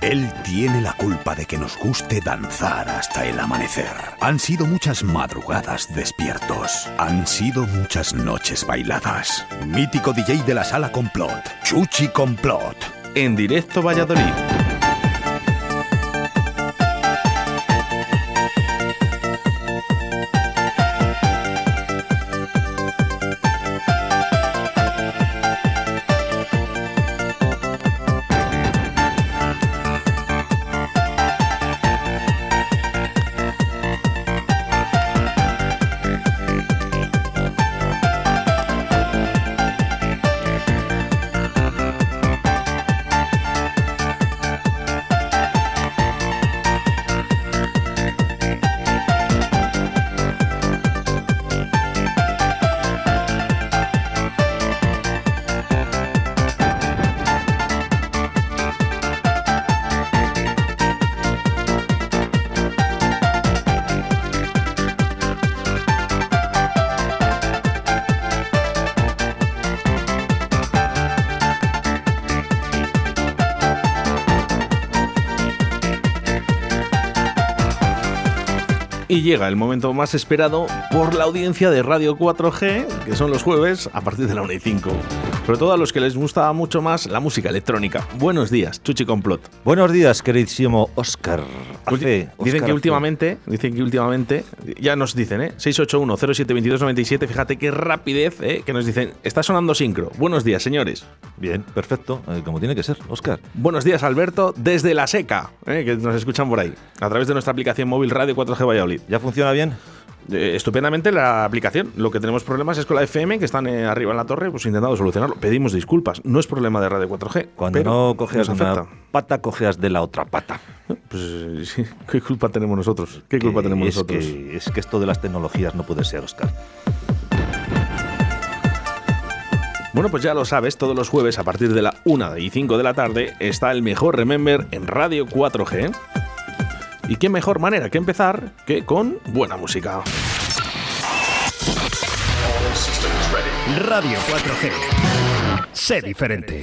Él tiene la culpa de que nos guste danzar hasta el amanecer. Han sido muchas madrugadas despiertos. Han sido muchas noches bailadas. Mítico DJ de la sala Complot, Chuchi Complot. En directo Valladolid. El momento más esperado por la audiencia de Radio 4G, que son los jueves a partir de la 1 y 5. Sobre todo a los que les gusta mucho más la música electrónica. Buenos días, Chuchi Complot. Buenos días, queridísimo Oscar. Hace, dicen que últimamente, dicen que últimamente, ya nos dicen, ¿eh? 681-072297, fíjate qué rapidez, ¿eh? Que nos dicen, está sonando sincro. Buenos días, señores. Bien, perfecto, eh, como tiene que ser, Oscar. Buenos días, Alberto, desde La Seca, ¿eh? que nos escuchan por ahí, a través de nuestra aplicación móvil Radio 4G Valladolid. ¿Ya funciona bien? Eh, estupendamente la aplicación. Lo que tenemos problemas es con la FM, que están eh, arriba en la torre, pues intentando solucionarlo. Pedimos disculpas. No es problema de Radio 4G. Cuando no cogeas una pata, cogeas de la otra pata. Pues sí, ¿qué culpa tenemos nosotros? ¿Qué culpa tenemos es nosotros? Que, es que esto de las tecnologías no puede ser, Oscar. Bueno, pues ya lo sabes, todos los jueves a partir de la 1 y 5 de la tarde está el mejor Remember en Radio 4G. Y qué mejor manera que empezar que con buena música. Radio 4G. Sé diferente.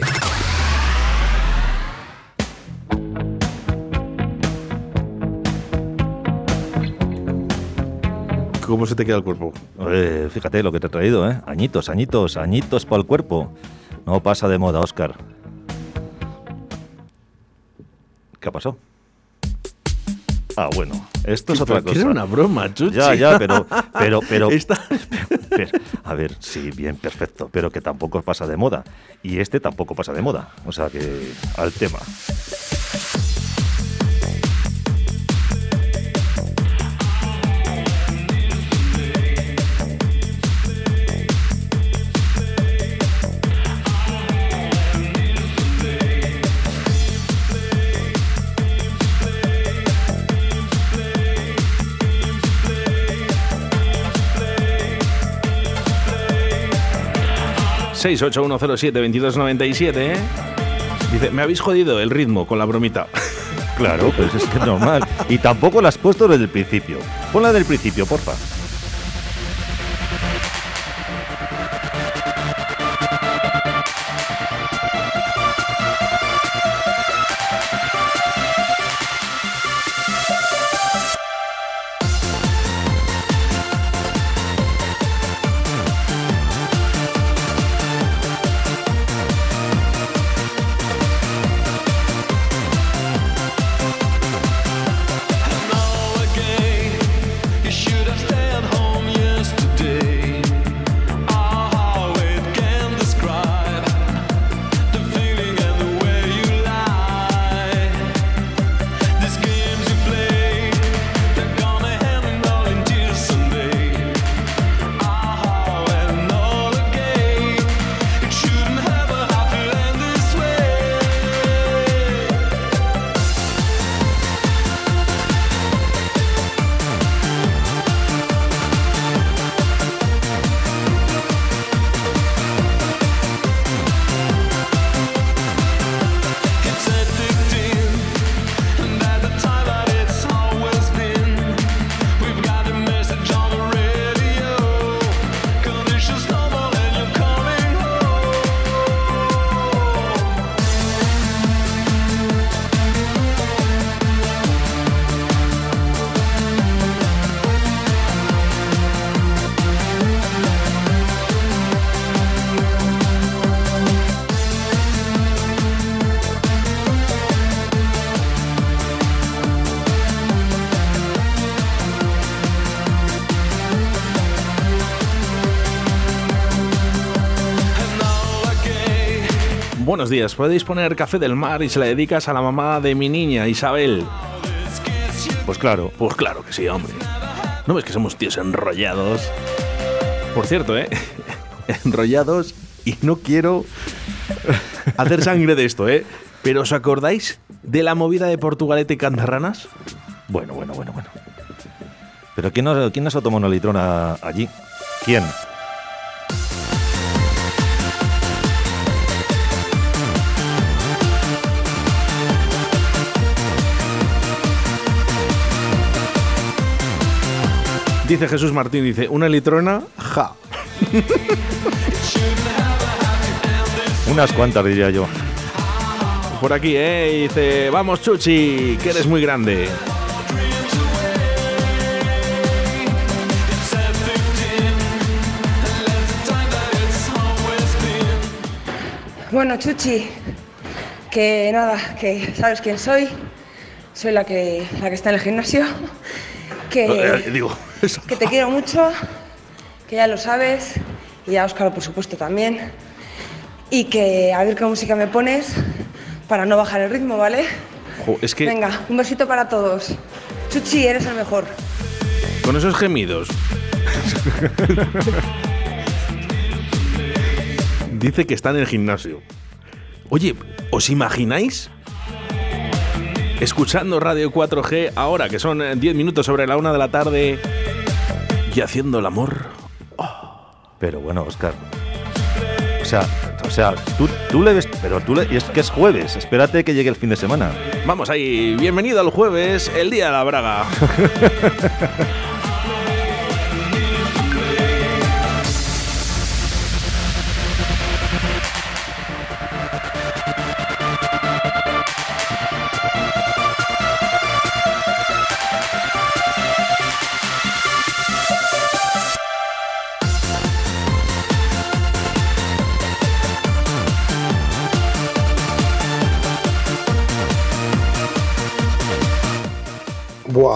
¿Cómo se te queda el cuerpo? Eh, fíjate lo que te he traído, ¿eh? Añitos, añitos, añitos para el cuerpo. No pasa de moda, Oscar. ¿Qué ha pasado? Ah, bueno, esto es otra cosa. Era una broma, Chuchi. Ya, ya, pero, pero, pero, pero, a ver, sí, bien, perfecto, pero que tampoco pasa de moda. Y este tampoco pasa de moda. O sea que, al tema. ...68107-2297, ¿eh? Dice, me habéis jodido el ritmo con la bromita. Claro, pues es que es normal. Y tampoco la has puesto desde el principio. Ponla del principio, porfa. Buenos días, podéis poner café del mar y se la dedicas a la mamá de mi niña, Isabel. Pues claro. Pues claro que sí, hombre. ¿No ves que somos tíos enrollados? Por cierto, ¿eh? enrollados y no quiero hacer sangre de esto, ¿eh? Pero ¿os acordáis de la movida de Portugalete y Cantarranas? Bueno, bueno, bueno, bueno. ¿Pero quién nos, quién nos tomado una litrona allí? ¿Quién? Dice Jesús Martín, dice, una litrona, ja. Unas cuantas, diría yo. Por aquí, ¿eh? Dice, vamos Chuchi, que eres muy grande. Bueno, Chuchi, que nada, que sabes quién soy. Soy la que, la que está en el gimnasio. Que, Eh, digo, eso. que te quiero mucho, que ya lo sabes. Y a Óscar, por supuesto, también. Y que a ver qué música me pones para no bajar el ritmo, ¿vale? Jo, es que Venga, un besito para todos. Chuchi, eres el mejor. con esos gemidos. Dice que está en el gimnasio. Oye, ¿os imagináis? Escuchando Radio 4G ahora, que son eh, 10 minutos sobre la una de la tarde, y haciendo el amor. Pero bueno, Oscar. O sea, o sea, tú, tú le ves. Pero tú le. es que es jueves. Espérate que llegue el fin de semana. Vamos ahí, bienvenido al jueves, el día de la braga.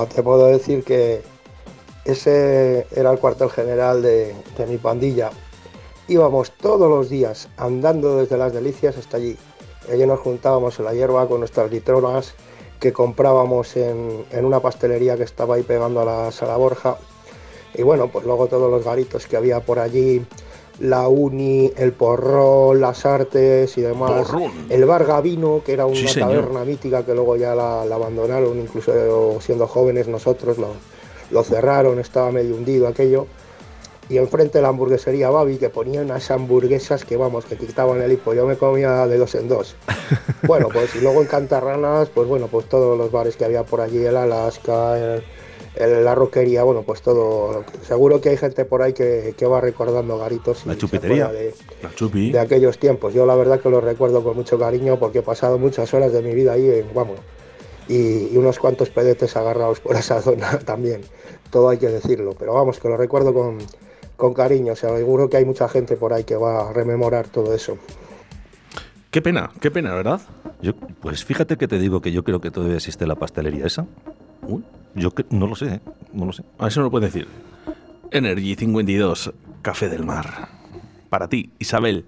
Te puedo decir que ese era el cuartel general de, de mi pandilla. Íbamos todos los días andando desde las delicias hasta allí. Allí nos juntábamos en la hierba con nuestras litronas que comprábamos en, en una pastelería que estaba ahí pegando a la Sala Borja. Y bueno, pues luego todos los garitos que había por allí, la Uni, el Porrón, las Artes y demás. Porrón. El Bar Gavino, que era una Sí, taberna mítica que luego ya la, la abandonaron, incluso siendo jóvenes nosotros lo, lo cerraron, estaba medio hundido aquello. Y enfrente la hamburguesería Babi, que ponían unas hamburguesas que vamos, que quitaban el hipo. Yo me comía de dos en dos. Bueno, pues y luego en Cantarranas, pues bueno, pues todos los bares que había por allí, el Alaska, el- la roquería, bueno, pues todo. Seguro que hay gente por ahí que, que va recordando garitos y La chupitería. de, La chupi. de aquellos tiempos. Yo la verdad que lo recuerdo con mucho cariño porque he pasado muchas horas de mi vida ahí, en, vamos, y, y unos cuantos pedetes agarrados por esa zona también, todo hay que decirlo, pero vamos, que lo recuerdo con, con cariño, o sea, seguro que hay mucha gente por ahí que va a rememorar todo eso. Qué pena, qué pena, ¿verdad? Yo, pues fíjate que te digo que yo creo que todavía existe la pastelería esa. Uy, Yo cre- no lo sé, ¿eh? no lo sé. a eso no lo puedes decir. Energy 52, Café del Mar. Para ti, Isabel.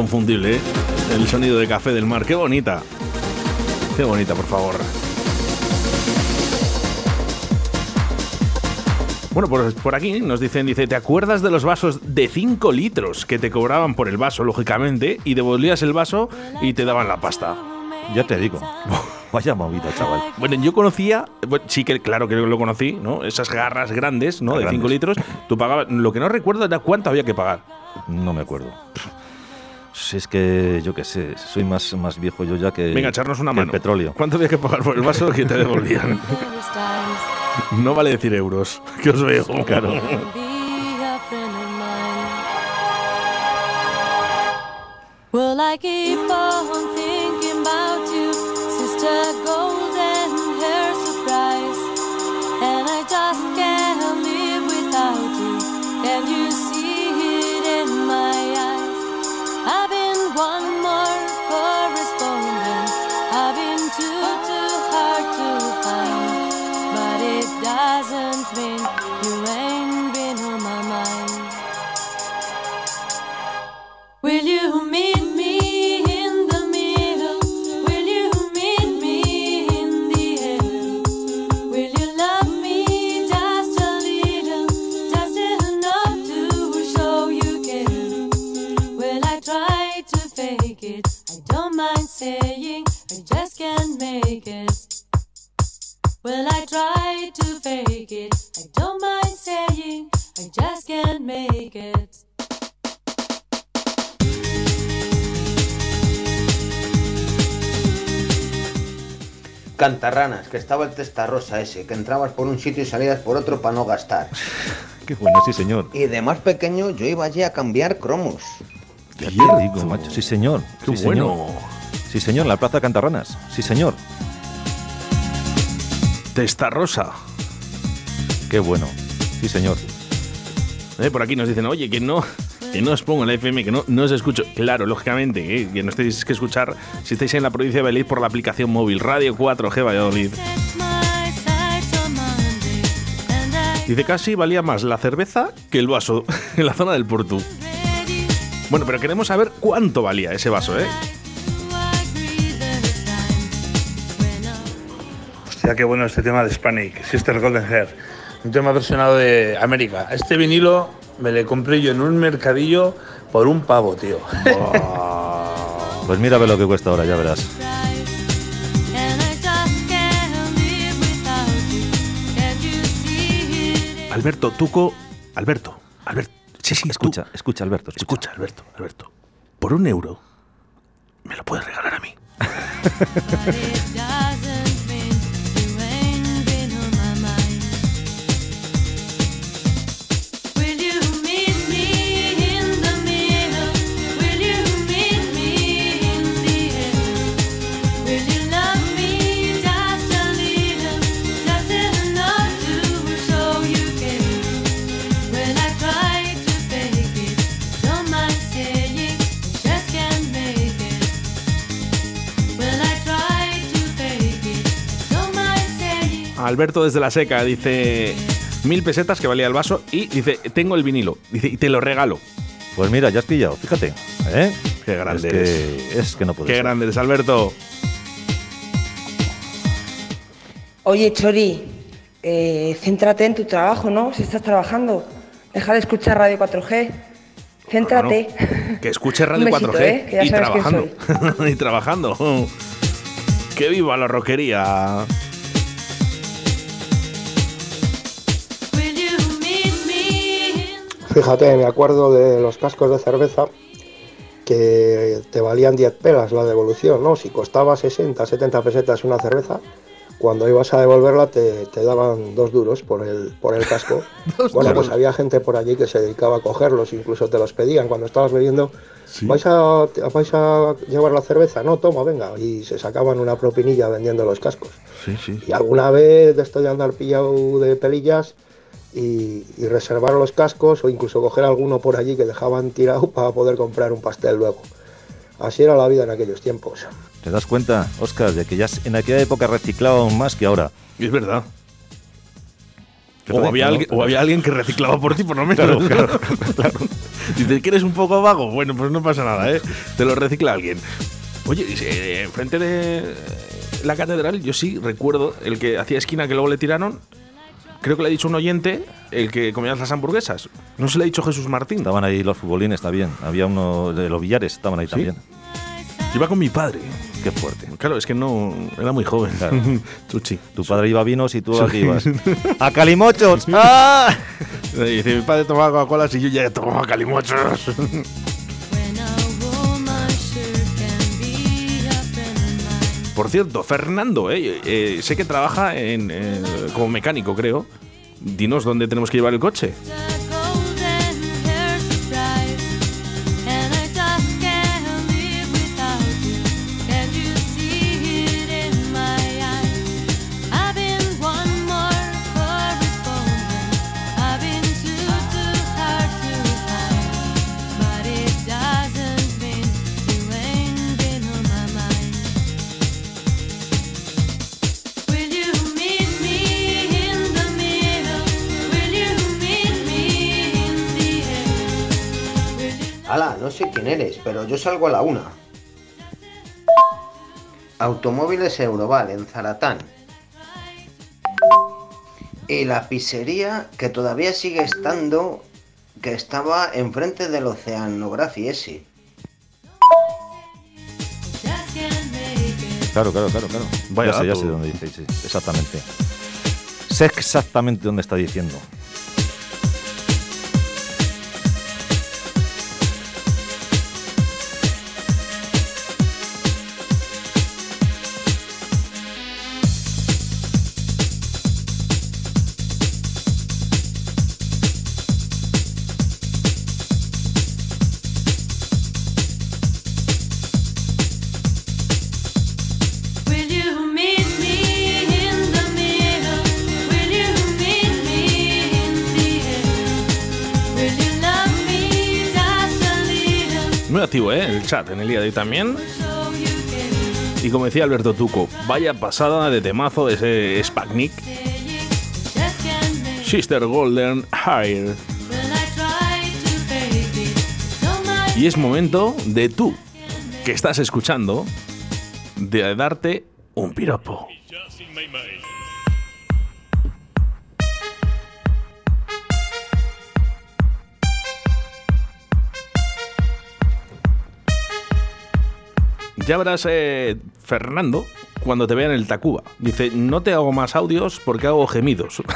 Inconfundible, ¿eh? El sonido de café del mar. Qué bonita. Qué bonita, por favor. Bueno, pues por aquí nos dicen, dice, ¿te acuerdas de los vasos de 5 litros que te cobraban por el vaso, lógicamente, y devolvías el vaso y te daban la pasta? Ya te digo. Vaya movida, chaval. Bueno, yo conocía, sí que claro que lo conocí, ¿no? Esas garras grandes, ¿no? de 5 litros. Tú pagabas, lo que no recuerdo era cuánto había que pagar. No me acuerdo. Si es que yo qué sé, soy más, más viejo yo ya que. Venga, echarnos una mano. El petróleo. ¿Cuánto había que pagar por el vaso que te devolvían? no vale decir euros, que os veo. Claro. Well, I keep on fake it? I don't mind saying I just can't make it. Cantarranas, que estaba el testarrosa ese, que entrabas por un sitio y salías por otro para no gastar. Qué bueno, sí, señor. Y de más pequeño yo iba allí a cambiar cromos. Te digo, macho. Sí, señor. Qué sí, bueno. Señor. Sí, señor, la Plaza Cantarranas. Sí, señor. Testa rosa. Qué bueno. Sí, señor. Eh, por aquí nos dicen, oye, que no, que no os pongo en la FM, que no, no os escucho. Claro, lógicamente, eh, que no tenéis que escuchar si estáis en la provincia de Valladolid por la aplicación móvil Radio 4G Valladolid. Dice, casi valía más la cerveza que el vaso en la zona del Portu. Bueno, pero queremos saber cuánto valía ese vaso, ¿eh? Hostia, qué bueno este tema de Hispanic, Sister Golden Hair. Un tema versionado de América. Este vinilo me lo compré yo en un mercadillo por un pavo, tío. Pues mira a ver lo que cuesta ahora, ya verás. Alberto, Tuco, Alberto, Alberto. Sí, sí, Escucha, tú. escucha, Alberto. Escucha, Alberto, Alberto. Por un euro, me lo puedes regalar a mí. Alberto desde la seca dice mil pesetas que valía el vaso y dice tengo el vinilo dice y te lo regalo. Pues mira, ya has pillado, fíjate. ¿eh? Qué grande es eres. que, es que no puede Qué ser. grande eres, Alberto. Oye, Chori, eh, céntrate en tu trabajo, ¿no? Si estás trabajando, deja de escuchar Radio 4G. Céntrate. Que escuche Radio Un besito, 4G ¿eh? Que ya y sabes quién trabajando. y trabajando. Que viva la roquería. Fíjate, me acuerdo de los cascos de cerveza que te valían 10 pelas la devolución, ¿no? Si costaba 60, 70 pesetas una cerveza, cuando ibas a devolverla te, te daban dos duros por el, por el casco. bueno, pues había gente por allí que se dedicaba a cogerlos, incluso te los pedían cuando estabas bebiendo. ¿Vais, a, ¿Vais a llevar la cerveza? No, toma, venga. Y se sacaban una propinilla vendiendo los cascos. Sí, sí. Y alguna vez de esto de andar pillado de pelillas y, y reservar los cascos o incluso coger alguno por allí que dejaban tirado para poder comprar un pastel luego. Así era la vida en aquellos tiempos. ¿Te das cuenta, Oscar, de que ya en aquella época reciclaban más que ahora? Es verdad. O había, alguien, o había alguien que reciclaba por ti, por lo menos. Claro, claro, claro. Dices que eres un poco vago. Bueno, pues no pasa nada, ¿eh? Te lo recicla alguien. Oye, eh, enfrente de la catedral, yo sí recuerdo el que hacía esquina que luego le tiraron. Creo que le ha dicho un oyente, el que comía las hamburguesas. No se le ha dicho Jesús Martín. Estaban ahí los futbolines, está bien. Había uno de los billares, estaban ahí también. Iba con mi padre. Qué fuerte. Claro, es que no. Era muy joven. Claro. Chuchi. Tu padre iba a vinos y tú aquí ibas. ¡A calimochos! ¡Ah! Dice, mi padre tomaba Coca-Cola y yo ya tomaba calimochos. Por cierto, Fernando, eh, eh, sé que trabaja en, como mecánico, creo. Dinos dónde tenemos que llevar el coche. Sé quién eres, pero yo salgo a la una. Automóviles Euroval en Zaratán. Y la pizzería que todavía sigue estando, que estaba enfrente del Oceanography ese. Claro, claro, claro, claro. Vaya ya sé, ya dato. sé dónde dice, sí, exactamente. Sé exactamente dónde está diciendo. En el día de hoy también. Y como decía Alberto Tuco, vaya pasada de temazo ese Spagnik. Sister Golden much Y es momento de tú, que estás escuchando, de darte un piropo. Ya verás, eh, Fernando, cuando te vea en el Tacuba. Dice, no te hago más audios porque hago gemidos.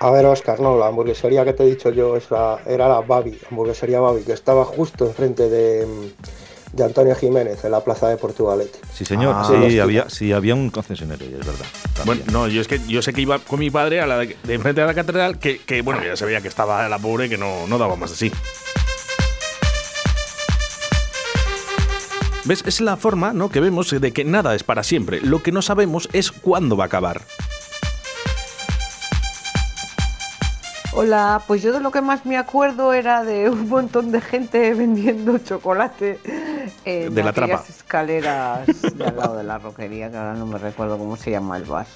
A ver, Oscar, no, la hamburguesería que te he dicho yo es la- era la Babi, hamburguesería Babi, que estaba justo enfrente de, de Antonio Jiménez, en la plaza de Portugalete. Sí, señor. Ah. sí, había, sí, había un concesionario, es verdad. Bueno, no, yo es que yo sé que iba con mi padre a la de, de enfrente de la catedral, que, que, bueno, ya se veía que estaba la pobre que no, no daba más de sí. ¿Ves? Es la forma ¿no? que vemos de que nada es para siempre. Lo que no sabemos es cuándo va a acabar. Hola, pues yo de lo que más me acuerdo era de un montón de gente vendiendo chocolate en De la trapa. escaleras de al lado de la roquería, que ahora no me recuerdo cómo se llama el bar.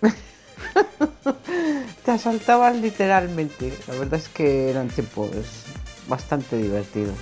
Te asaltaban literalmente. La verdad es que eran tiempos bastante divertidos.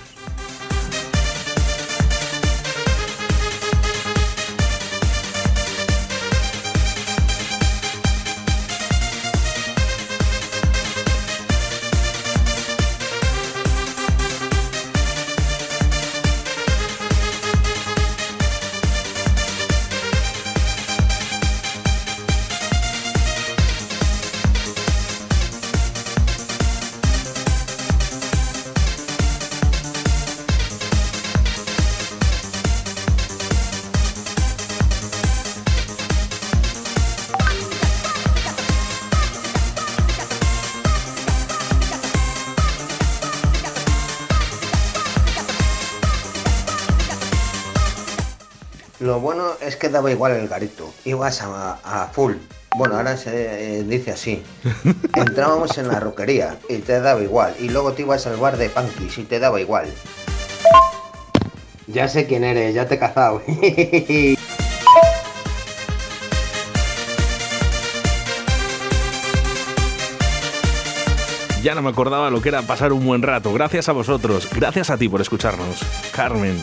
Lo bueno es que daba igual el garito, ibas a, a full. Bueno, ahora se eh, dice así. Entrábamos en la roquería y te daba igual. Y luego te ibas al bar de Punkis y te daba igual. Ya sé quién eres, ya te he cazado. Ya no me acordaba lo que era pasar un buen rato. Gracias a vosotros. Gracias a ti por escucharnos. Carmen.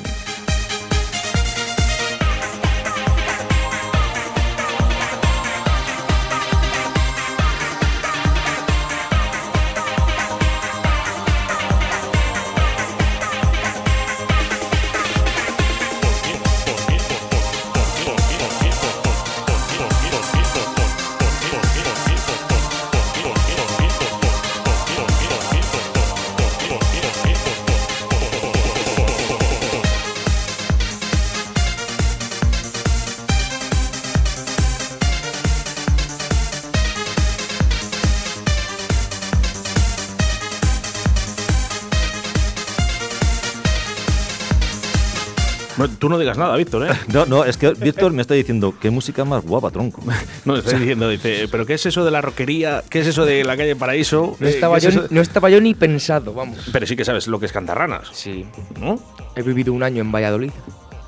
Tú no digas nada, Víctor, ¿eh? No, no, es que Víctor me está diciendo, qué música más guapa, tronco. No, está diciendo, dice, ¿pero qué es eso de la roquería? ¿Qué es eso de la calle Paraíso? No Eh, estaba, ¿qué yo, es no estaba yo ni pensado, vamos. Pero sí que sabes lo que es Cantarranas, Sí. ¿no? He vivido un año en Valladolid.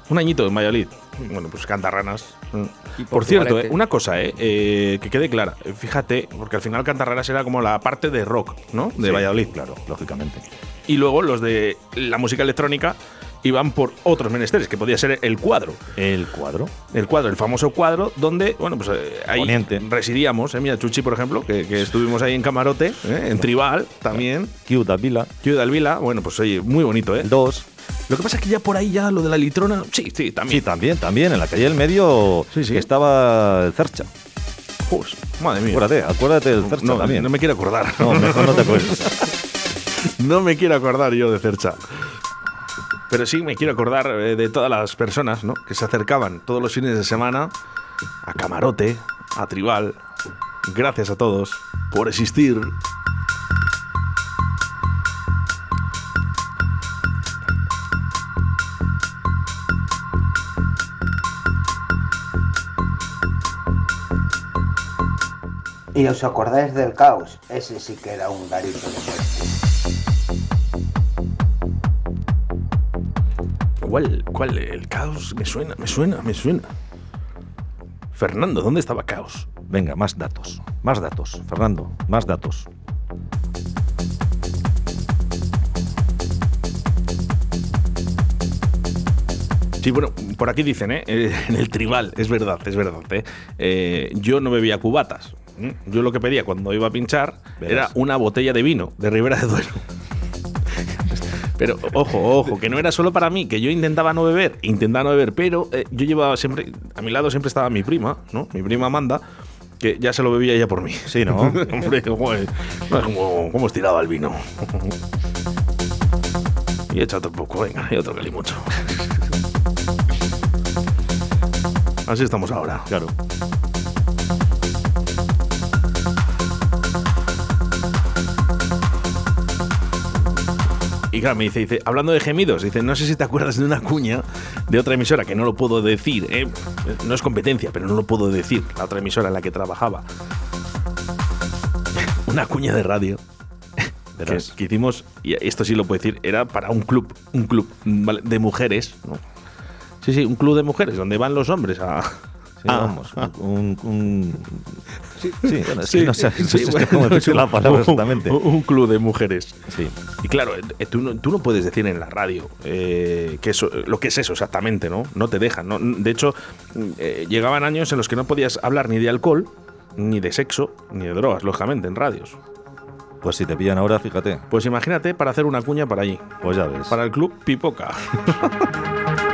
Un añito en Valladolid. Bueno, pues Cantarranas. Mm. Y Por cierto, eh, una cosa, eh, eh, que quede clara. Eh, Fíjate, porque al final Cantarranas era como la parte de rock, ¿no? De Sí, Valladolid. Claro, lógicamente. Y luego los de la música electrónica iban por otros menesteres, que podía ser el cuadro. El cuadro. El cuadro, el famoso cuadro, donde, bueno, pues eh, ahí Poniente. residíamos. ¿eh? Mira, Chuchi, por ejemplo, que, que estuvimos ahí en Camarote, ¿eh? en Tribal también. Q Vila. Ciudad Vila, bueno, pues oye, muy bonito, ¿eh? 2. Lo que pasa es que ya por ahí, ya lo de la litrona, sí, sí, también. Sí, también, también. En la calle del medio Sí, sí. que estaba el Cercha. Pues, madre mía. Acuérdate, acuérdate del Cercha no, también. no me quiero acordar. No, mejor no te acuerdes. No me quiero acordar yo de Cercha. Pero sí me quiero acordar eh, de todas las personas ¿no? que se acercaban todos los fines de semana a Camarote, a Tribal. Gracias a todos por existir. ¿Y os acordáis del caos? Ese sí que era un garito. ¿Cuál, ¿Cuál? El caos me suena, me suena, me suena. Fernando, ¿dónde estaba caos? Venga, más datos. Más datos. Fernando, más datos. Sí, bueno, por aquí dicen, ¿eh? Eh, En el tribal, es verdad, es verdad, ¿eh? Eh, yo no bebía cubatas. Yo lo que pedía cuando iba a pinchar Verás. era una botella de vino de Ribera de Duero. Pero ojo, ojo, que no era solo para mí, que yo intentaba no beber, intentaba no beber, pero eh, yo llevaba siempre, a mi lado siempre estaba mi prima, ¿no? Mi prima Amanda, que ya se lo bebía ella por mí. Sí, ¿no? Hombre, joder, ¿cómo, cómo estiraba el vino? y echa otro poco, venga, y otro mucho. Así estamos ahora. Claro. Y claro, me dice, dice, hablando de gemidos, dice, no sé si te acuerdas de una cuña de otra emisora que no lo puedo decir, ¿eh? no es competencia, pero no lo puedo decir, la otra emisora en la que trabajaba. Una cuña de radio que, que hicimos, y esto sí lo puedo decir, era para un club, un club ¿vale? de mujeres, ¿no? Sí, sí, un club de mujeres, donde van los hombres a... Sí, a- vamos. Un, un- Sí, bueno, Sí, no sé, no sí, sé bueno, cómo decir la palabra un- exactamente. Un, un club de mujeres. Sí. Y claro, eh, tú no, tú no puedes decir en la radio eh, que eso, lo que es eso exactamente, ¿no? No te dejan. ¿no? De hecho, eh, llegaban años en los que no podías hablar ni de alcohol, ni de sexo, ni de drogas, lógicamente, en radios. Pues si te pillan ahora, fíjate. Pues imagínate para hacer una cuña para allí, Pues ya ves. para el club Pipoca.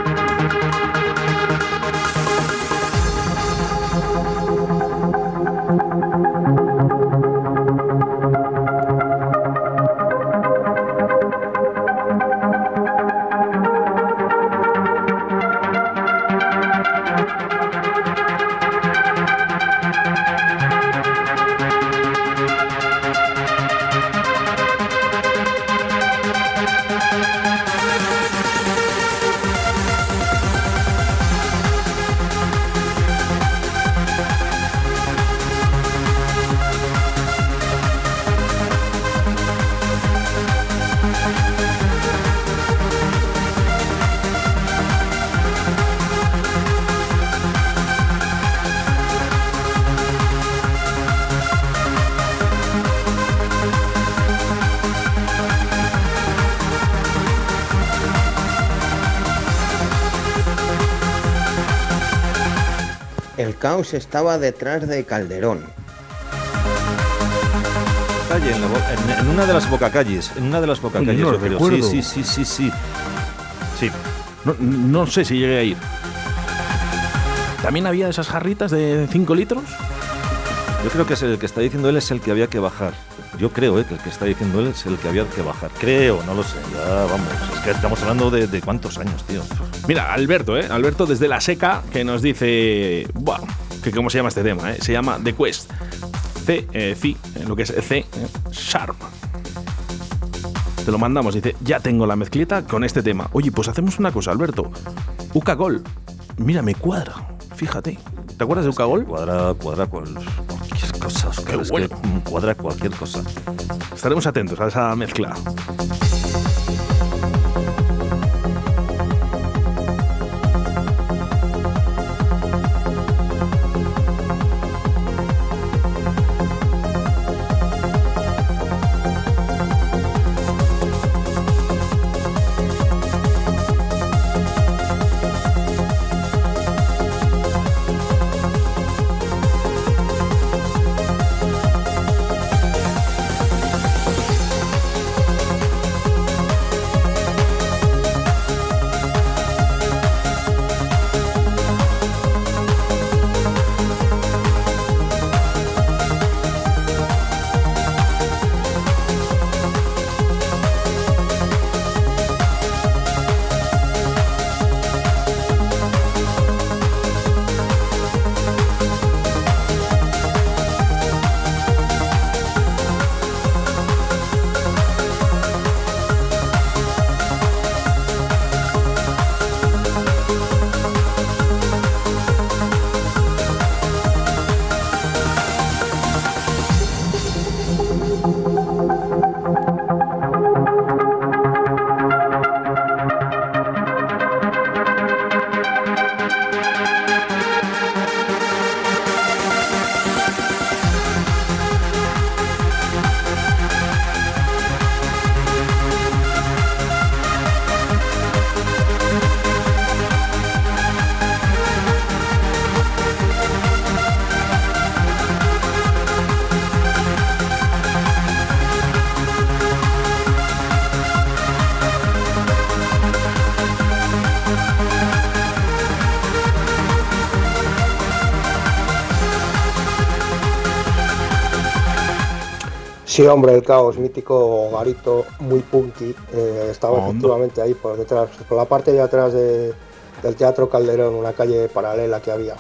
estaba detrás de Calderón. Calle, en, la bo- en- en una de las bocacalles. En una de las bocacalles, No recuerdo. Sí, sí, sí, sí, sí. Sí. No, no sé si llegué a ir. ¿También había esas jarritas de 5 litros? Yo creo que es el que está diciendo él es el que había que bajar. Yo creo eh, que el que está diciendo él es el que había que bajar. Creo, no lo sé. Ya vamos. Es que estamos hablando de, de cuántos años, tío. Mira, Alberto, ¿eh? Alberto desde la seca que nos dice. Buah, que cómo se llama este tema, ¿eh? Se llama The Quest. C, eh, C, lo que es C, eh, Sharp. Te lo mandamos, dice, ya tengo la mezclita con este tema. Oye, pues hacemos una cosa, Alberto. Uca Gol. Mira, me cuadra. Fíjate. ¿Te acuerdas de Uca Gol? Cuadra, cuadra cual- cualquier cosa. Qué bueno. que, cuadra cualquier cosa. Estaremos atentos a esa mezcla. Sí, hombre, el caos, mítico garito, muy punky. eh, estaba efectivamente ahí por detrás, por la parte de atrás de- del Teatro Calderón, una calle paralela que había.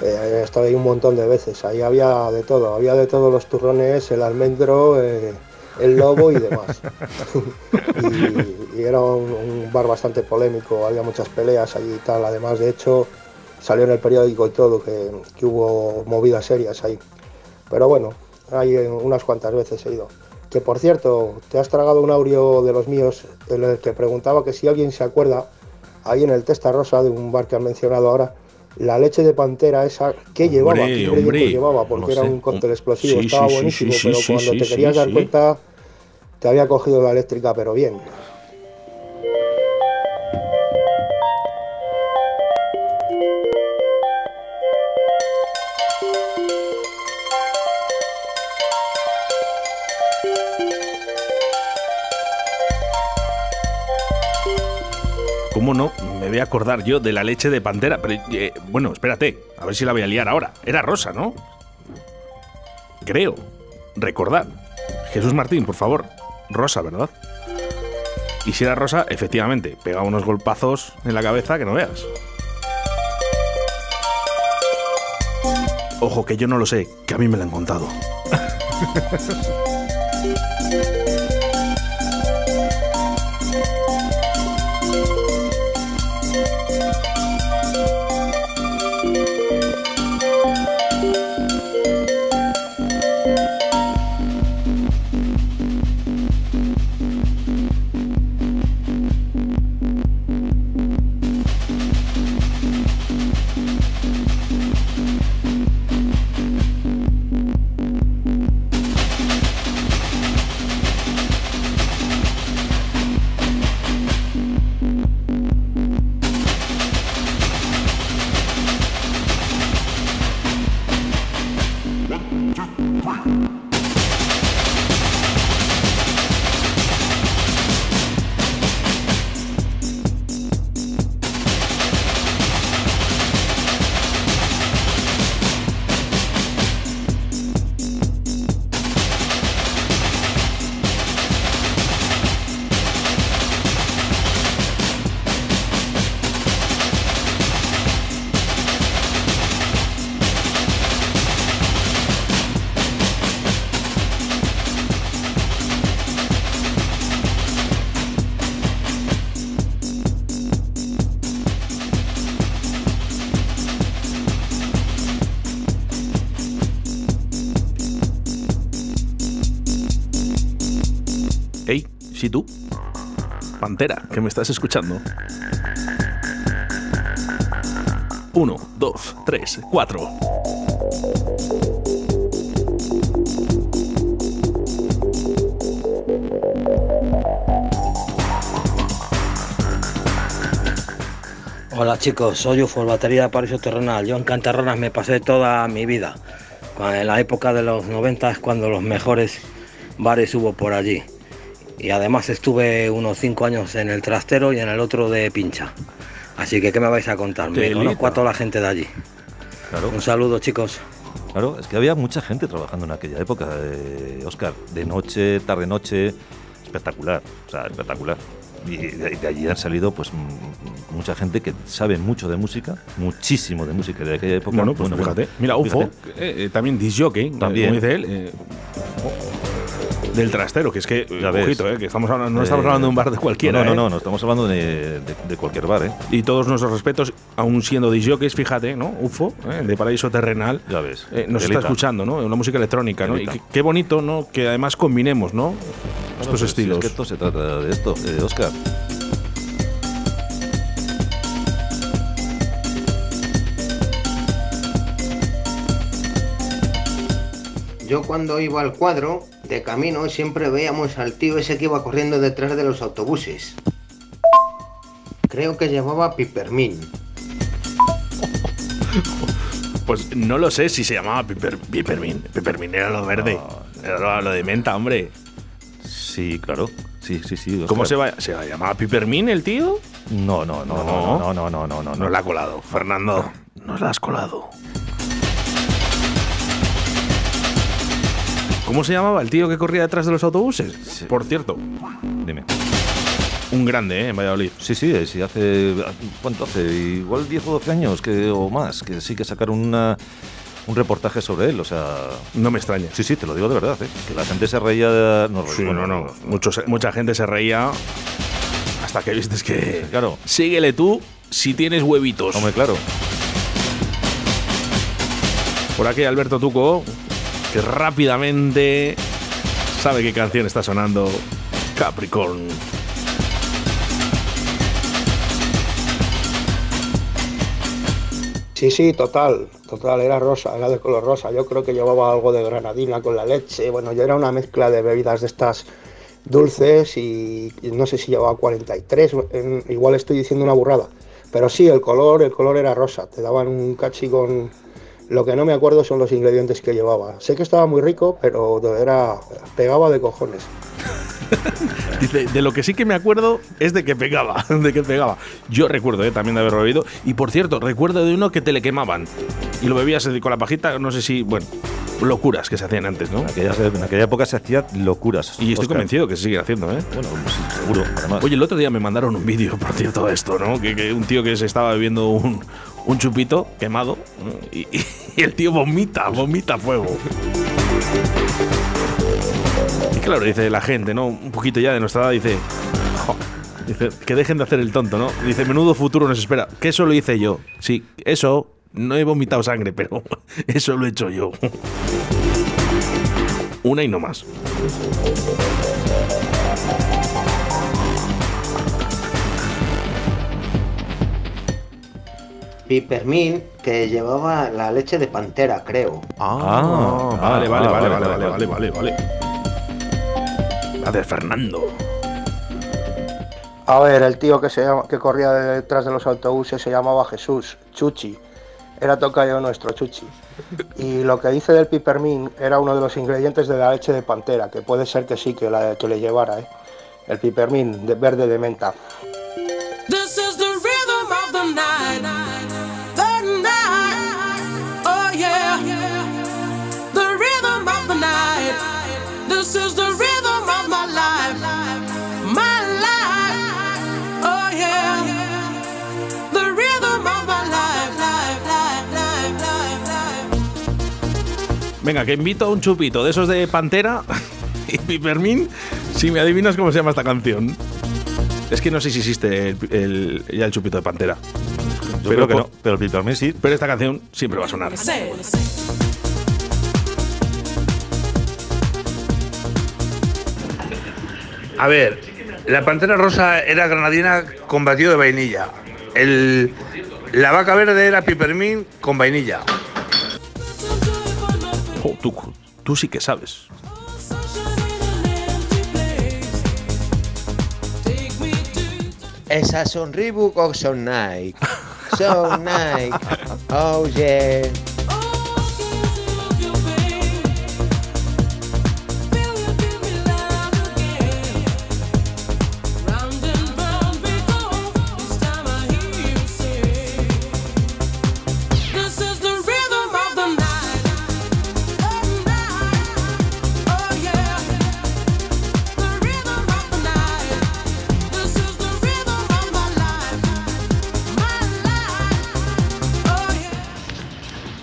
Eh, estaba ahí un montón de veces, ahí había de todo, había de todos los turrones, el almendro, eh, el lobo y demás. y, y era un, un bar bastante polémico, había muchas peleas allí y tal. Además, de hecho, salió en el periódico y todo que, que hubo movidas serias ahí. Pero bueno, hay unas cuantas veces he ido. Que por cierto, te has tragado un audio de los míos en el que preguntaba que si alguien se acuerda, ahí en el Testa Rosa de un bar que han mencionado ahora, la leche de pantera esa, ¿qué llevaba? ¿Qué ingredientes llevaba? Porque no era sé. un cóctel explosivo, Sí, estaba sí, buenísimo, sí, pero cuando te querías dar cuenta, te había cogido la eléctrica, pero bien. ¿Cómo no? Me voy a acordar yo de la leche de pantera. Pero, eh, bueno, espérate, a ver si la voy a liar ahora. Era rosa, ¿no? Creo. Recordad. Jesús Martín, por favor. Rosa, ¿verdad? Y si era rosa, efectivamente, pegaba unos golpazos en la cabeza que no veas. Ojo, que yo no lo sé, que a mí me lo han contado. que me estás escuchando. Uno, dos, tres, cuatro. Hola chicos, soy UFO, batería de Paraíso Terrenal. Yo en Cantarronas me pasé toda mi vida. En la época de los 90 es cuando los mejores bares hubo por allí. Y además estuve unos 5 años en el trastero y en el otro de pincha. Así que, ¿qué me vais a contar? Me conozco a toda la gente de allí. Claro. Un saludo chicos. Claro, es que había mucha gente trabajando en aquella época, Oscar. De noche, tarde-noche, espectacular, o sea, espectacular. Y de, de allí han salido pues m- mucha gente que sabe mucho de música, muchísimo de música de aquella época. Bueno, pues fíjate. Mira, UFO, fíjate. eh, eh, también disjockey, También. como dice él. eh, del trastero, que es que, Ya ves. ojito, eh, que estamos hablando, no Eh, estamos hablando de un bar de cualquiera. No, no, eh. no, no, estamos hablando de, de- de cualquier bar, ¿eh? Y todos nuestros respetos, aún siendo disjockeys, fíjate, ¿no? UFO, eh, de Paraíso Terrenal. Ya ves. eh, nos está escuchando, ¿no? Una música electrónica, ¿no? Y qué, bonito, ¿no? Que además combinemos, ¿no? Estos pues, si estilos. Es que esto se trata de esto, eh, Oscar. Yo cuando iba al cuadro, de camino siempre veíamos al tío ese que iba corriendo detrás de los autobuses. Creo que llevaba Pipermin. Pues no lo sé si se llamaba Piper, Pipermin. Pipermin era lo verde. Era lo de menta, hombre. Sí, claro. Sí, sí, sí. Oscar. ¿Cómo se va? ¿Se llamaba Pipermin el tío? No, no, no, no, no, no, no, no, no. Nos la ha colado, Fernando. Nos la has colado. ¿Cómo se llamaba el tío que corría detrás de los autobuses? Por cierto, Dime. un grande, ¿eh? En Valladolid. Sí, sí, sí, hace. ¿Cuánto hace? Igual 10 o 12 años que, o más, que sí que sacaron una, un reportaje sobre él, o sea. No me extraña. Sí, sí, te lo digo de verdad, ¿eh? Que la gente se reía. de- No, Sí, no, no. Muchos- mucha gente se reía hasta que viste que. Claro. Síguele tú si tienes huevitos. Hombre, claro. Por aquí Alberto Tuco, que rápidamente sabe qué canción está sonando. Capricorn. Sí, sí, total, total, era rosa, era de color rosa. Yo creo que llevaba algo de granadina con la leche. Bueno, yo era una mezcla de bebidas de estas dulces y, no sé si llevaba 43, en- igual estoy diciendo una burrada. Pero sí, el color, el color era rosa. Te daban un cachi con... Lo que no me acuerdo son los ingredientes que llevaba. Sé que estaba muy rico, pero era pegaba de cojones. Dice, de lo que sí que me acuerdo es de que pegaba, de que pegaba. Yo recuerdo eh, también de haberlo oído. Y por cierto, recuerdo de uno que te le quemaban. Y lo bebías eh, con la pajita, no sé si, bueno, locuras que se hacían antes, ¿no? En aquella, en aquella época se hacían locuras. Y estoy Oscar. convencido que se sigue haciendo, ¿eh? Bueno, sí, seguro, además. Oye, el otro día me mandaron un vídeo, por cierto, de esto, ¿no? Que, que un tío que se estaba bebiendo un, un chupito quemado y, el tío vomita, vomita fuego. Y claro, dice la gente, ¿no? Un poquito ya de nuestra edad, dice, dice, que dejen de hacer el tonto, ¿no? Dice, menudo futuro nos espera. Que eso lo hice yo. Sí, eso, no he vomitado sangre, pero eso lo he hecho yo. Una y no más. Pipermin, que llevaba la leche de pantera, creo. Ah, Ah, vale, vale, ah, vale, vale, vale, vale, vale, vale, vale. La de Fernando. A ver, el tío que, se llama- que corría detrás de los autobuses se llamaba Jesús, Chuchi. era tocayo nuestro Chuchi. Y lo que dice del pipermín era uno de los ingredientes de la leche de pantera, que puede ser que sí, que, la, que le llevara, ¿eh? El pipermín de verde de menta. Venga, que invito a un chupito de esos de Pantera y Pipermin si me adivinas cómo se llama esta canción. Es que no sé si existe el, el- ya el chupito de Pantera. Yo creo que no, pero el Pipermin sí. Pero esta canción siempre va a sonar. A ver, la pantera rosa era granadina con batido de vainilla. El, la vaca verde era pipermín con vainilla. Oh, tú, tú sí que sabes. Esas son Reebok o son Nike. Son Nike. Oh yeah.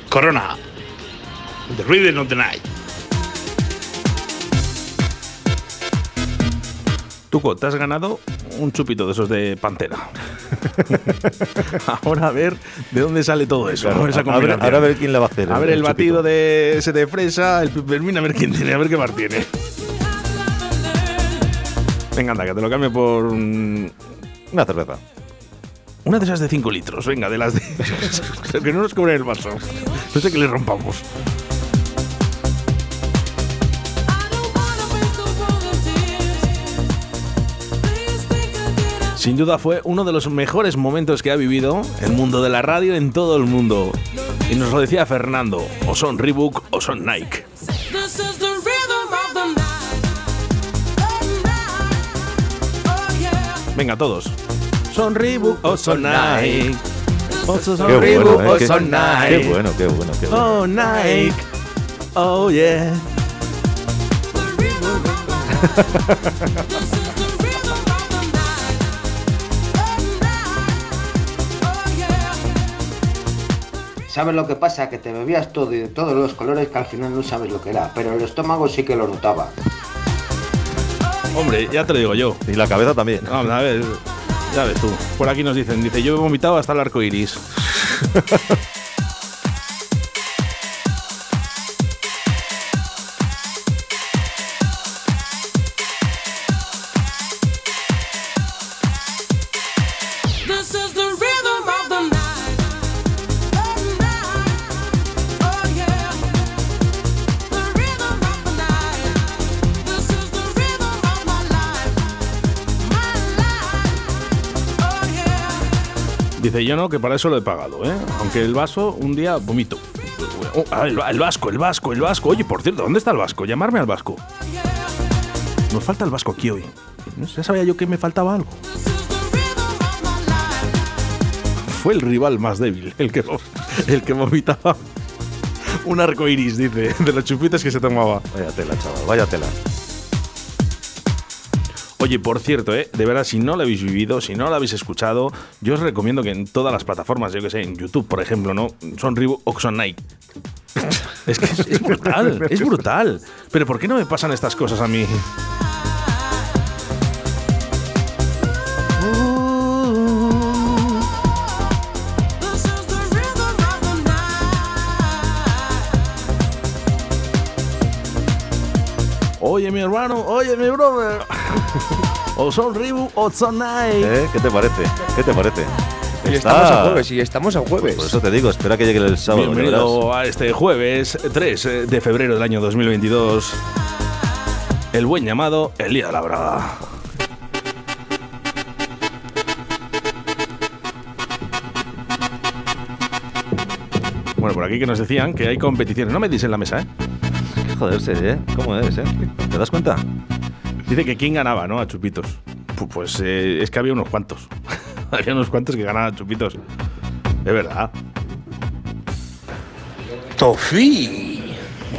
Corona. The Rhythm of the Night. Tuco, te has ganado un chupito de esos de Pantera. Ahora a ver de dónde sale todo eso. Claro, esa a- a ver- combinación. ahora a ver quién la va a hacer, A el- ver el, el batido de ese de fresa, el pipermín, a ver quién tiene, a ver qué bar tiene. Venga, anda, que te lo cambio por un- Una cerveza. Una de esas de 5 litros. Venga, de las de. Pero que no nos cobren el vaso. No sé que le rompamos. Sin duda fue uno de los mejores momentos que ha vivido el mundo de la radio en todo el mundo. Y nos lo decía Fernando, o son Reebok o son Nike. Oh. Venga, todos. Son Reebok o son Nike. O son Qué Reebok bueno, o eh, qué- son Nike. qué bueno, qué bueno, qué bueno. Oh, Nike. Oh, yeah. ¿Sabes lo que pasa? Que te bebías todo y de todos los colores que al final no sabes lo que era, pero el estómago sí que lo notaba. Hombre, ya te lo digo yo. Y la cabeza también. Vamos a ver. Ya ves tú. Por aquí nos dicen, dice, yo he vomitado hasta el arco iris. Dice, yo no, que para eso lo he pagado, ¿eh? Aunque el vaso un día vomito. Ah, el, vasco, el vasco, el vasco. Oye, por cierto, ¿dónde está el vasco? Llamarme al vasco. Nos falta el vasco aquí hoy. Ya sabía yo que me faltaba algo. Fue el rival más débil, el que, el que vomitaba un arco iris, dice, de los chupitos que se tomaba. Vaya tela, chaval, vaya tela. Oye, por cierto, ¿eh? de verdad, si no lo habéis vivido, si no lo habéis escuchado, yo os recomiendo que en todas las plataformas, yo que sé, en YouTube, por ejemplo, ¿no? Son Reebok. Es que es brutal, es brutal. Pero ¿por qué no me pasan estas cosas a mí? Oye, mi hermano, oye, mi brother. O son Reebok o son Nike. ¿Eh? ¿Qué te parece? ¿Qué te parece? Y Está- estamos a jueves, y estamos a jueves. Por eso te digo, espera que llegue el sábado. Bienvenido a este jueves 3 de febrero del año 2022. El buen llamado El Día de la Braga. Bueno, por aquí que nos decían que hay competiciones. No me dices en la mesa, ¿eh? Joderse, ¿eh? ¿Cómo es, eh? ¿Te das cuenta? Dice que quién ganaba, ¿no? A Chupitos. Pu- Pues eh, es que había unos cuantos. había unos cuantos que ganaban a Chupitos. Es verdad. Tofi.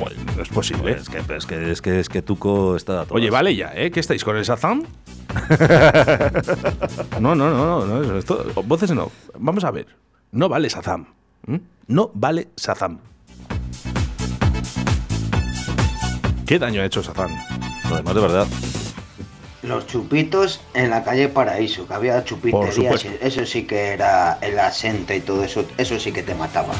Bueno, no es posible. Es que, es que, es que, es que Tuco está. Oye, vale ya, ¿eh? ¿Qué estáis con el Sazam? no, no, no, no, no. Esto, voces no. Vamos a ver. No vale Sazam. ¿m? No vale Sazam. ¿Qué daño ha hecho Sazam? Lo demás de verdad. Los chupitos en la calle Paraíso, que había chupiterías, eso sí que era el asente y todo eso, eso sí que te mataba.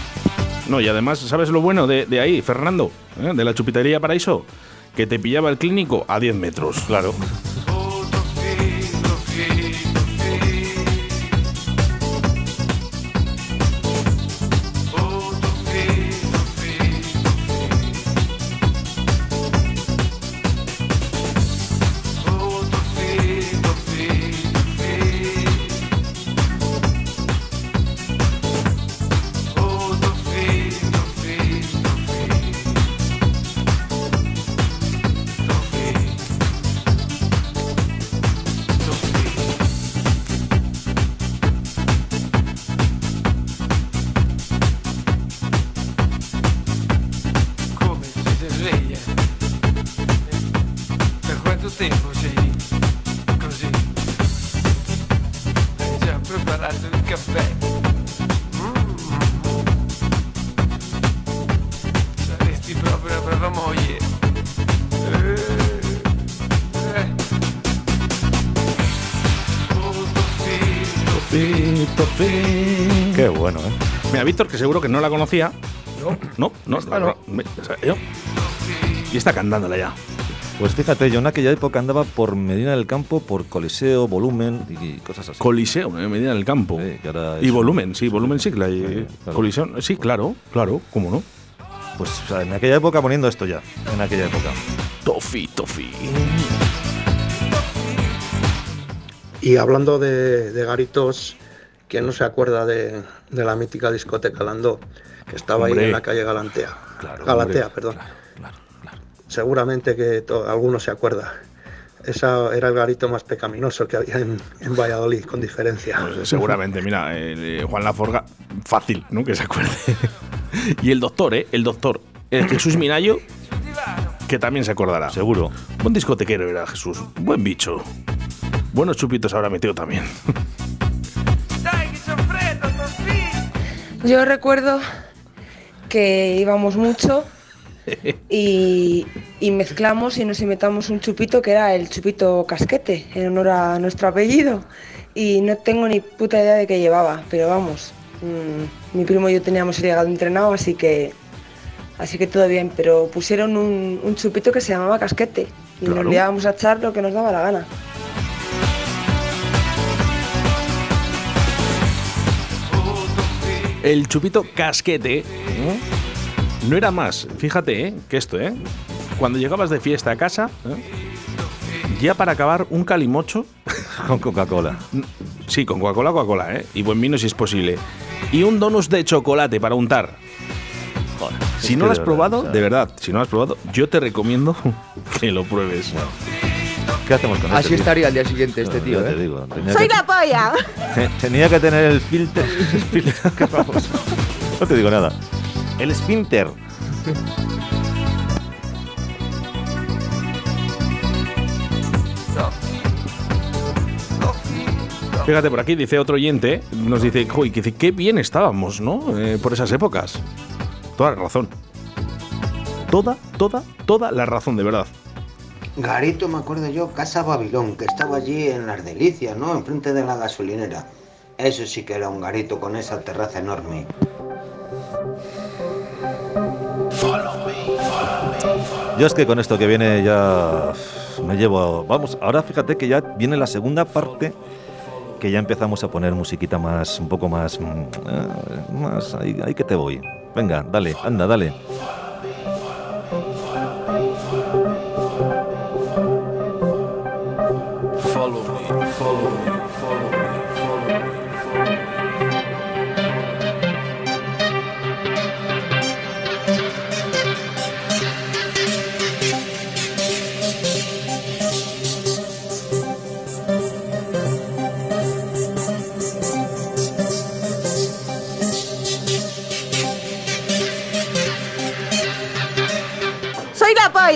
No, y además, ¿sabes lo bueno de, de ahí, Fernando? ¿Eh? De la chupitería Paraíso. Que te pillaba el clínico a 10 metros. Claro. Víctor, que seguro que no la conocía. No. No, no. Esta la- no. me- o sea, yo- Y está cantándola ya. Pues fíjate, yo en aquella época andaba por Medina del Campo, por Coliseo, Volumen y cosas así. Coliseo, en Medina del Campo. Sí, que ahora Y volumen, sí, volumen sí la claro. Coliseo, sí, claro, claro, cómo no. Pues o sea, en aquella época poniendo esto ya. En aquella época. Tofi, tofi. Y hablando de, de garitos, ¿quién no se acuerda de, de la mítica discoteca Landó? Que estaba Hombre. ahí en la calle Galantea. Claro, Galatea, hombre, perdón. Seguramente que alguno se acuerda. Esa era el garito más pecaminoso que había en, en Valladolid, con diferencia. Pues, seguramente, mira, el, eh, Juan Laforga, fácil, ¿no? Que se acuerde. y el doctor, ¿eh? El doctor. El Jesús Minayo, que también se acordará. Seguro. Buen discotequero era Jesús. Buen bicho. Buenos chupitos habrá metido también. Yo recuerdo que íbamos mucho y, y mezclamos y nos inventamos un chupito que era el chupito casquete, en honor a nuestro apellido. Y no tengo ni puta idea de qué llevaba, pero vamos, mm, mi primo y yo teníamos el hígado entrenado, así que, así que todo bien. Pero pusieron un, un chupito que se llamaba casquete y Claro. nos liábamos a echar lo que nos daba la gana. El chupito casquete ¿eh? no era más, fíjate, ¿eh? que esto, ¿eh? Cuando llegabas de fiesta a casa, ¿eh? ya para acabar un calimocho. Con Coca-Cola. Sí, con Coca-Cola, Coca-Cola, ¿eh? Y buen vino si es posible. Y un donus de chocolate para untar. Joder, Si no lo has de probado, de verdad, si no lo has probado, yo te recomiendo que lo pruebes. ¿Qué hacemos con Así este estaría al día siguiente este No, tío, ya te ¿eh? digo, tenía ¡Soy que- la polla! te- Tenía que tener el filtro. el filtro que vamos. No te digo nada. El esfínter. Fíjate, por aquí dice otro oyente, nos dice, "Joy, que dice, qué bien estábamos, ¿no? Eh, por esas épocas. Toda la razón. Toda, toda, toda la razón, de verdad. Garito, me acuerdo yo, Casa Babilón, que estaba allí en Las Delicias, ¿no? Enfrente de la gasolinera. Eso sí que era un garito con esa terraza enorme. Yo es que con esto que viene ya me llevo. Vamos, ahora fíjate que ya viene la segunda parte que ya empezamos a poner musiquita más, un poco más, mm, eh, más. Ahí, ahí que te voy. Venga, dale, anda, dale.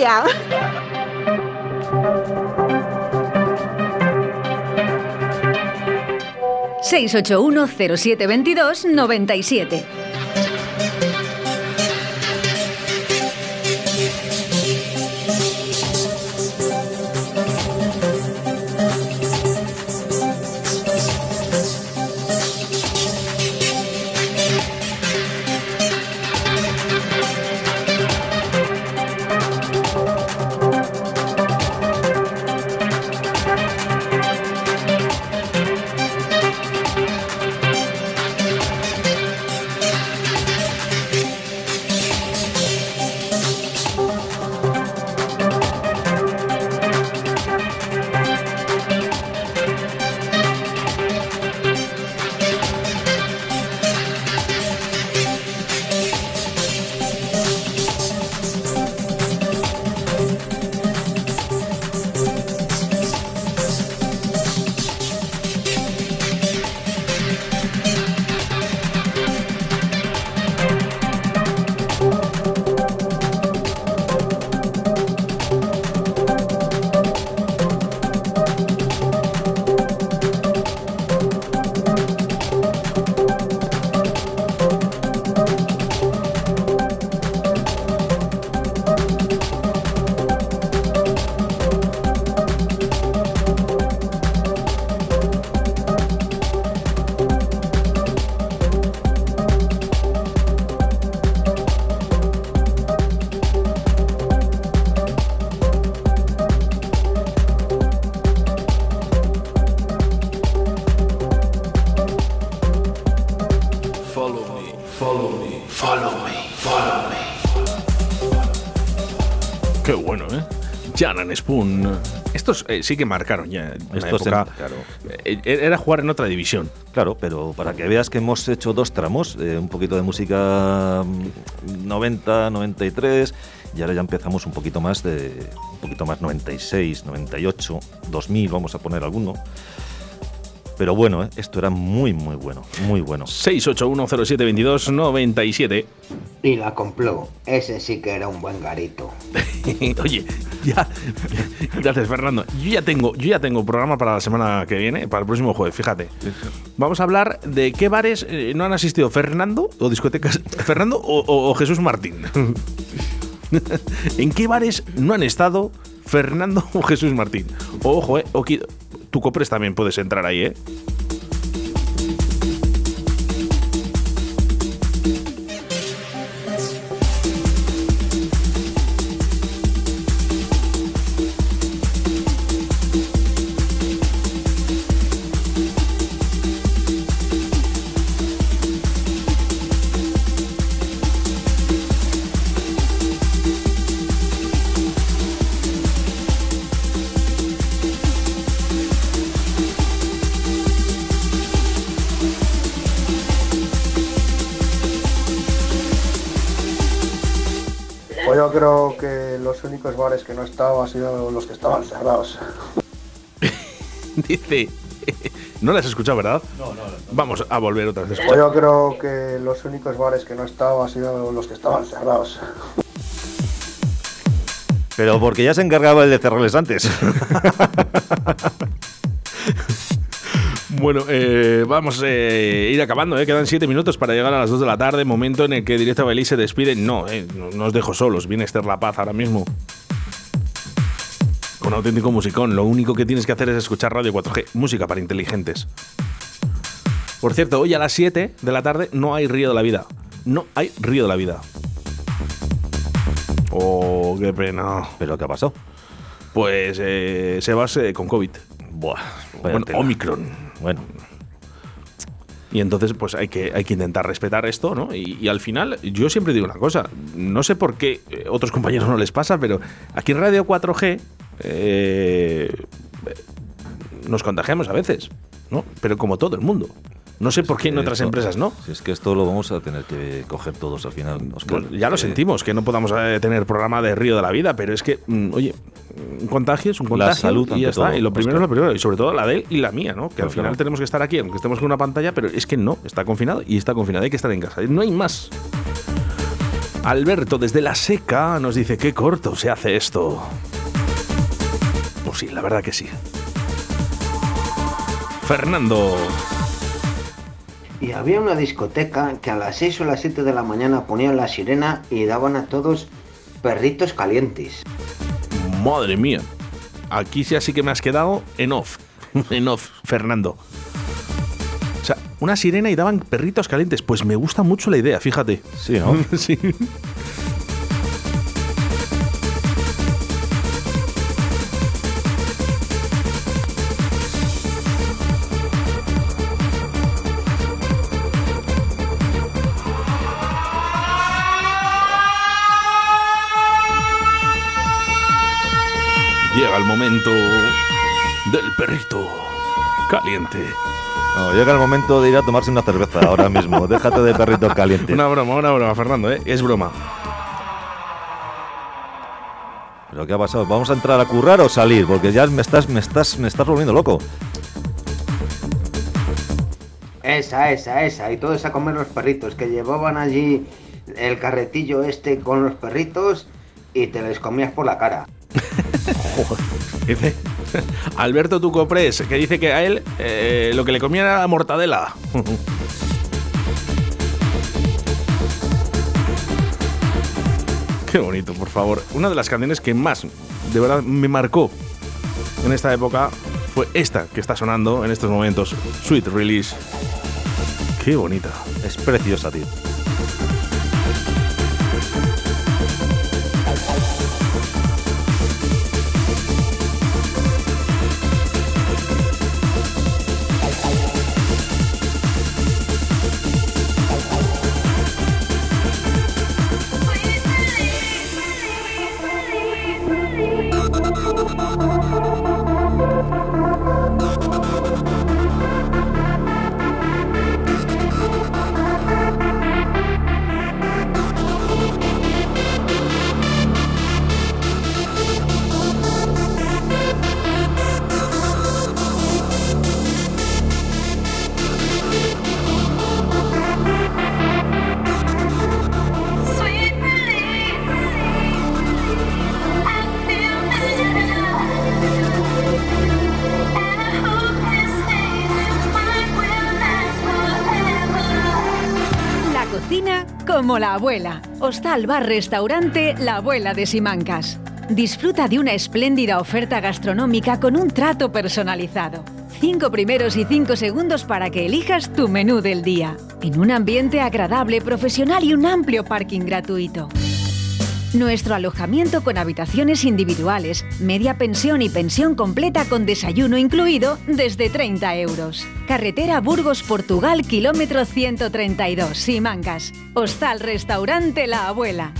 Polla. 681 0722 97. Follow Jan and Spoon. Estos eh, sí que marcaron ya. Estos época, en- claro. eh, Era jugar en otra división. Claro, pero para que veas que hemos hecho dos tramos, eh, un poquito de música mm, 90, 93, y ahora ya empezamos un poquito más de un poquito más 96, 98, 2000, vamos a poner alguno. Pero bueno, eh, esto era muy muy bueno, muy bueno. 681072297. Y la compló. Ese sí que era un buen garito. Oye, ya. Gracias, Fernando. Yo ya tengo, yo ya tengo programa para la semana que viene, para el próximo jueves, fíjate. Vamos a hablar de qué bares eh, no han asistido Fernando o discotecas Fernando o, o- o Jesús Martín. ¿En qué bares no han estado Fernando o Jesús Martín? Ojo, eh. oki- tu copres también puedes entrar ahí, eh. Sido los que estaban cerrados. Dice. No las has escuchado, ¿verdad? No, no, Vamos a volver otra vez. a Pues yo creo que los únicos bares que no he estado han sido los que estaban cerrados. Pero porque ya se encargaba el de cerrarles antes. Bueno, eh, vamos a ir acabando, ¿eh? quedan 7 minutos para llegar a las 2 de la tarde, momento en el que Directo Bailey se despide. No, eh, no, no os dejo solos, viene Esther La Paz ahora mismo. Con auténtico musicón, lo único que tienes que hacer es escuchar Radio 4G, música para inteligentes. Por cierto, hoy a las 7 de la tarde no hay Río de la Vida. No hay Río de la Vida. Oh, qué pena. ¿Pero qué ha pasado? Pues eh, Sebas eh, con COVID. Buah, Bueno. Omicron. Bueno, Y entonces, pues hay que, hay que intentar respetar esto, ¿no? Y, y al final, yo siempre digo una cosa. No sé por qué eh, otros compañeros no les pasa, pero aquí en Radio 4G eh, nos contagiamos a veces, ¿no? Pero como todo el mundo. No sé por qué en otras esto- empresas no. Si es que esto lo vamos a tener que coger todos al final. Óscar. Pues ya lo Eh, sentimos, que no podamos eh, tener programa de Río de la Vida, pero es que, mm, oye, un contagio es un La contagio salud y ya está. todo, y lo primero Óscar. es lo primero, y sobre todo la de él y la mía, ¿no? Que Claro, al final claro. tenemos que estar aquí, aunque estemos con una pantalla, pero es que no, está confinado y está confinado, hay que estar en casa. No hay más. Alberto desde la seca nos dice qué corto se hace esto. Pues sí, la verdad que sí. Fernando. Y había una discoteca que a las 6 o las 7 de la mañana ponían la sirena y daban a todos perritos calientes. Madre mía. Aquí sí así que me has quedado en off. en off, Fernando. O sea, una sirena y daban perritos calientes. Pues me gusta mucho la idea, fíjate. Sí, ¿no? sí. perrito caliente. No, llega el momento de ir a tomarse una cerveza ahora mismo. Déjate de perrito caliente. Una broma, una broma, Fernando, ¿eh? Es broma. ¿Pero qué ha pasado? ¿Vamos a entrar a currar o salir? Porque ya me estás, me estás, me estás volviendo loco. Esa, esa, esa. Y todos a comer los perritos, que llevaban allí el carretillo este con los perritos y te les comías por la cara. Dice Alberto Tucopres, que dice que a él eh, lo que le comía era la mortadela. Qué bonito, por favor. Una de las canciones que más, de verdad, me marcó en esta época fue esta que está sonando en estos momentos. Sweet Release. Qué bonita. Es preciosa, tío. Hostal Bar Restaurante La Abuela de Simancas. Disfruta de una espléndida oferta gastronómica con un trato personalizado. Cinco primeros y cinco segundos para que elijas tu menú del día. En un ambiente agradable, profesional y un amplio parking gratuito. Nuestro alojamiento con habitaciones individuales, media pensión y pensión completa con desayuno incluido desde 30 euros. Carretera Burgos, Portugal, kilómetro 132, Simancas. Hostal Restaurante La Abuela.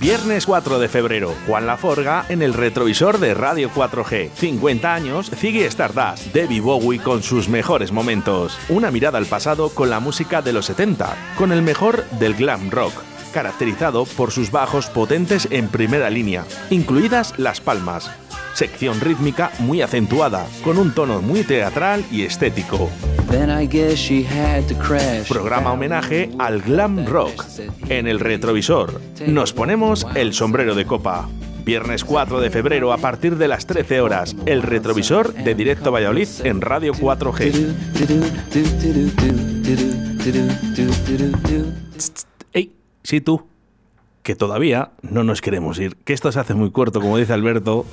Viernes 4 de febrero, Juan Laforga en el retrovisor de Radio 4G. 50 años, Ziggy Stardust, Debbie Bowie con sus mejores momentos. Una mirada al pasado con la música de los 70, con el mejor del glam rock, caracterizado por sus bajos potentes en primera línea, incluidas las palmas. Sección rítmica muy acentuada, con un tono muy teatral y estético. Programa homenaje al glam rock. En el retrovisor nos ponemos el sombrero de copa. Viernes 4 de febrero a partir de las 13 horas. El retrovisor de Directo Valladolid en Radio 4G. Sí, tú. Que todavía no nos queremos ir. Que esto se hace muy corto, como dice Alberto.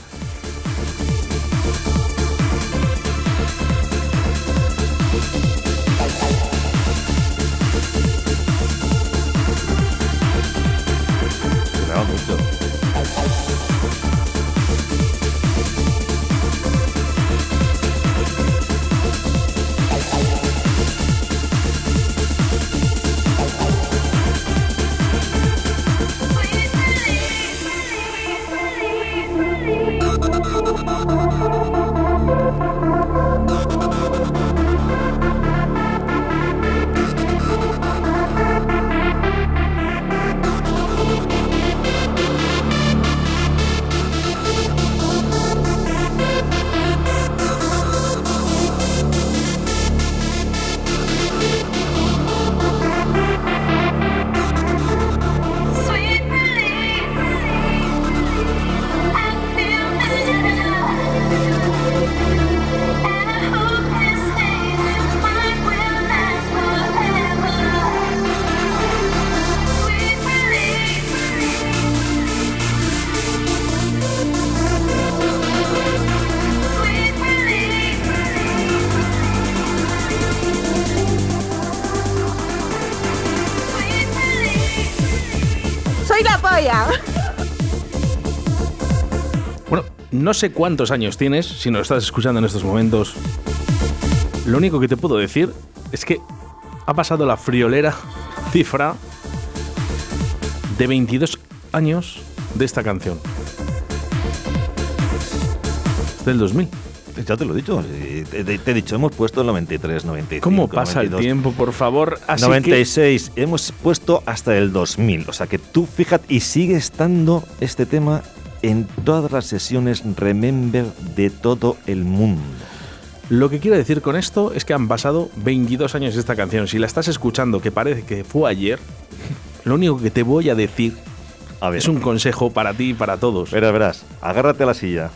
Bueno, no sé cuántos años tienes, si nos estás escuchando en estos momentos. Lo único que te puedo decir es que ha pasado la friolera cifra de 22 años de esta canción. Del 2000. Ya te lo he dicho. eh, Te, te- te he dicho, hemos puesto el 93, 95. ¿Cómo pasa el 92, tiempo, por favor? Así que 96. Hemos puesto hasta el 2000. O sea que tú fíjate, y sigue estando este tema en todas las sesiones Remember de todo el mundo. Lo que quiero decir con esto es que han pasado 22 años esta canción. Si la estás escuchando, que parece que fue ayer, lo único que te voy a decir A ver. es un consejo para ti y para todos. Verás, verás. Agárrate a la silla.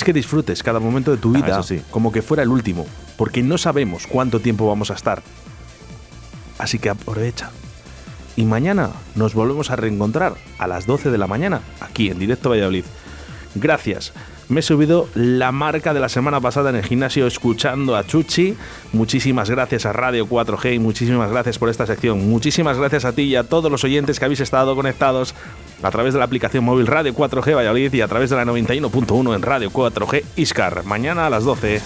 Es que disfrutes cada momento de tu Ah, vida sí. como que fuera el último, porque no sabemos cuánto tiempo vamos a estar. Así que aprovecha. Y mañana nos volvemos a reencontrar a las 12 de la mañana, aquí en Directo Valladolid. Gracias. Me he subido la marca de la semana pasada en el gimnasio escuchando a Chuchi. Muchísimas gracias a Radio 4G y muchísimas gracias por esta sección. Muchísimas gracias a ti y a todos los oyentes que habéis estado conectados a través de la aplicación móvil Radio 4G Valladolid y a través de la 91.1 en Radio 4G Iscar. Mañana a las 12.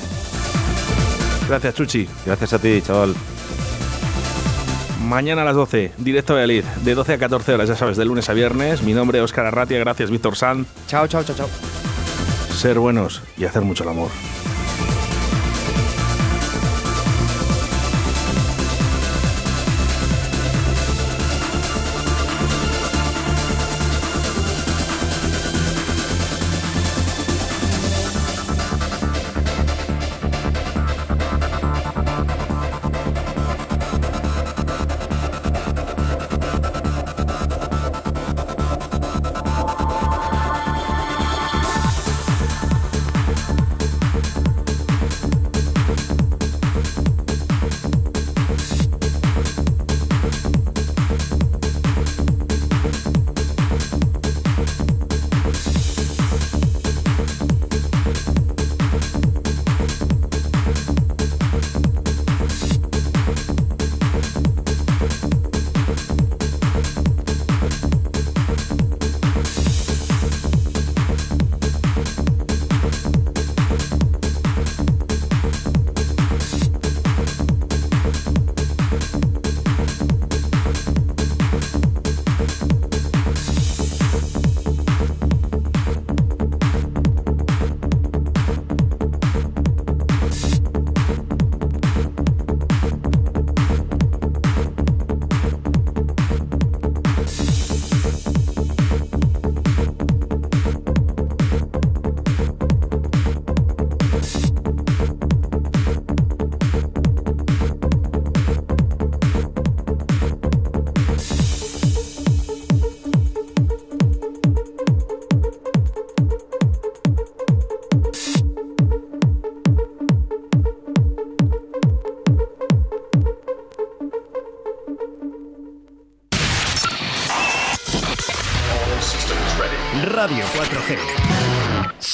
Gracias, Chuchi. Gracias a ti, chaval. Mañana a las 12, directo a Valladolid, de 12 a 14 horas, ya sabes, de lunes a viernes. Mi nombre es Óscar Arratia, gracias Víctor Sanz. Chao, chao, chao, chao. Ser buenos y hacer mucho el amor.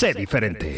Sé diferente.